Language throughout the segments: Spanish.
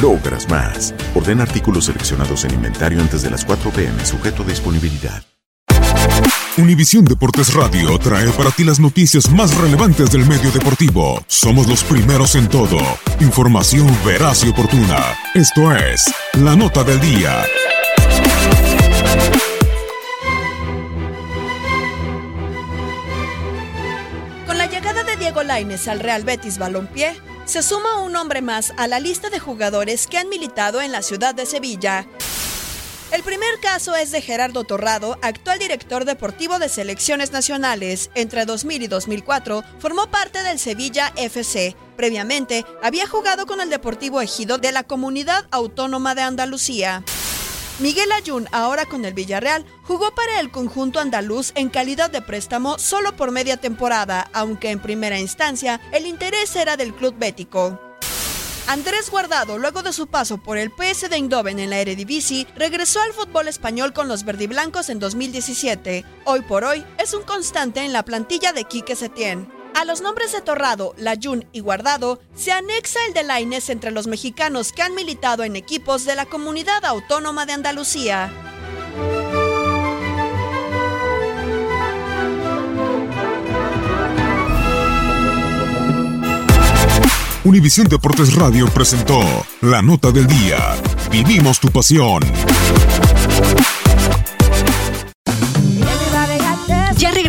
logras más. Orden artículos seleccionados en inventario antes de las 4 pm, sujeto a disponibilidad. Univisión Deportes Radio trae para ti las noticias más relevantes del medio deportivo. Somos los primeros en todo. Información veraz y oportuna. Esto es La Nota del Día. Con la llegada de Diego Laines al Real Betis Balompié, se suma un hombre más a la lista de jugadores que han militado en la ciudad de Sevilla. El primer caso es de Gerardo Torrado, actual director deportivo de selecciones nacionales. Entre 2000 y 2004 formó parte del Sevilla FC. Previamente había jugado con el Deportivo Ejido de la Comunidad Autónoma de Andalucía. Miguel Ayun, ahora con el Villarreal, jugó para el conjunto andaluz en calidad de préstamo solo por media temporada, aunque en primera instancia el interés era del club bético. Andrés Guardado, luego de su paso por el PS de Eindhoven en la Eredivisie, regresó al fútbol español con los verdiblancos en 2017. Hoy por hoy es un constante en la plantilla de Quique Setién. A los nombres de Torrado, Layún y Guardado se anexa el de Lainez entre los mexicanos que han militado en equipos de la Comunidad Autónoma de Andalucía. Univisión Deportes Radio presentó La Nota del Día. Vivimos tu pasión.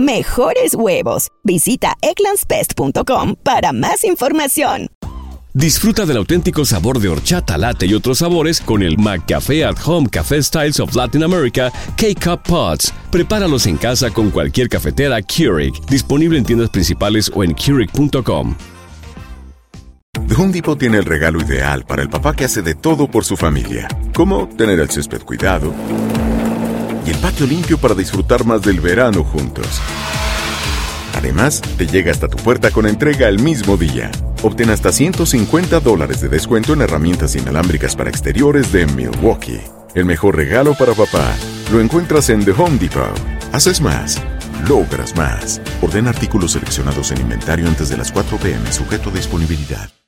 mejores huevos. Visita eclanspest.com para más información. Disfruta del auténtico sabor de horchata, latte y otros sabores con el McCafé at Home Café Styles of Latin America K-Cup Pots. Prepáralos en casa con cualquier cafetera Keurig, disponible en tiendas principales o en Keurig.com. The Home Depot tiene el regalo ideal para el papá que hace de todo por su familia, como tener el césped cuidado el patio limpio para disfrutar más del verano juntos. Además, te llega hasta tu puerta con entrega el mismo día. Obtén hasta 150 dólares de descuento en herramientas inalámbricas para exteriores de Milwaukee. El mejor regalo para papá lo encuentras en The Home Depot. Haces más, logras más. Orden artículos seleccionados en inventario antes de las 4 pm, sujeto a disponibilidad.